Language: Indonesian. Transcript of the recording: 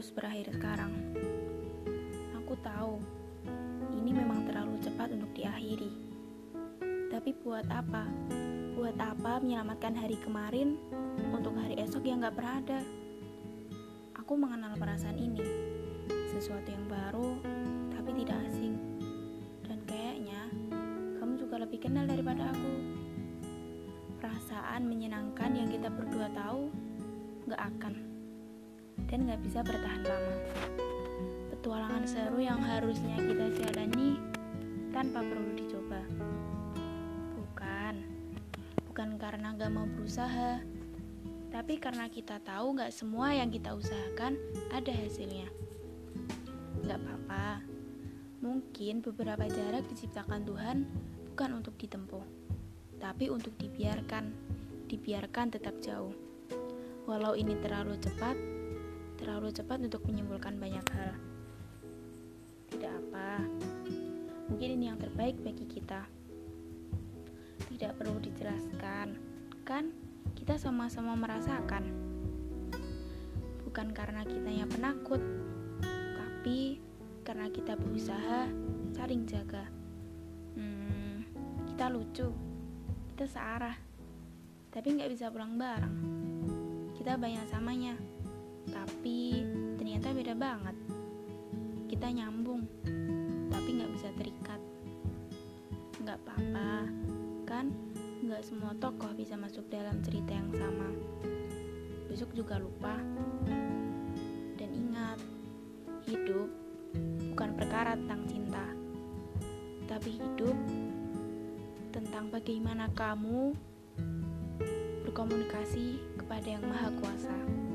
harus berakhir sekarang. Aku tahu, ini memang terlalu cepat untuk diakhiri. Tapi buat apa? Buat apa menyelamatkan hari kemarin untuk hari esok yang gak berada? Aku mengenal perasaan ini, sesuatu yang baru tapi tidak asing. Dan kayaknya kamu juga lebih kenal daripada aku. Perasaan menyenangkan yang kita berdua tahu gak akan dan gak bisa bertahan lama. Petualangan seru yang harusnya kita jalani tanpa perlu dicoba. Bukan, bukan karena gak mau berusaha, tapi karena kita tahu gak semua yang kita usahakan ada hasilnya. Gak apa-apa, mungkin beberapa jarak diciptakan Tuhan bukan untuk ditempuh, tapi untuk dibiarkan, dibiarkan tetap jauh. Walau ini terlalu cepat, terlalu cepat untuk menyimpulkan banyak hal. Tidak apa, mungkin ini yang terbaik bagi kita. Tidak perlu dijelaskan, kan? Kita sama-sama merasakan. Bukan karena kita yang penakut, tapi karena kita berusaha saling jaga. Hmm, kita lucu, kita searah, tapi nggak bisa pulang bareng. Kita banyak samanya, tapi ternyata beda banget. Kita nyambung, tapi nggak bisa terikat. Nggak apa-apa, kan? Nggak semua tokoh bisa masuk dalam cerita yang sama. Besok juga lupa. Dan ingat, hidup bukan perkara tentang cinta, tapi hidup tentang bagaimana kamu berkomunikasi kepada Yang Maha Kuasa.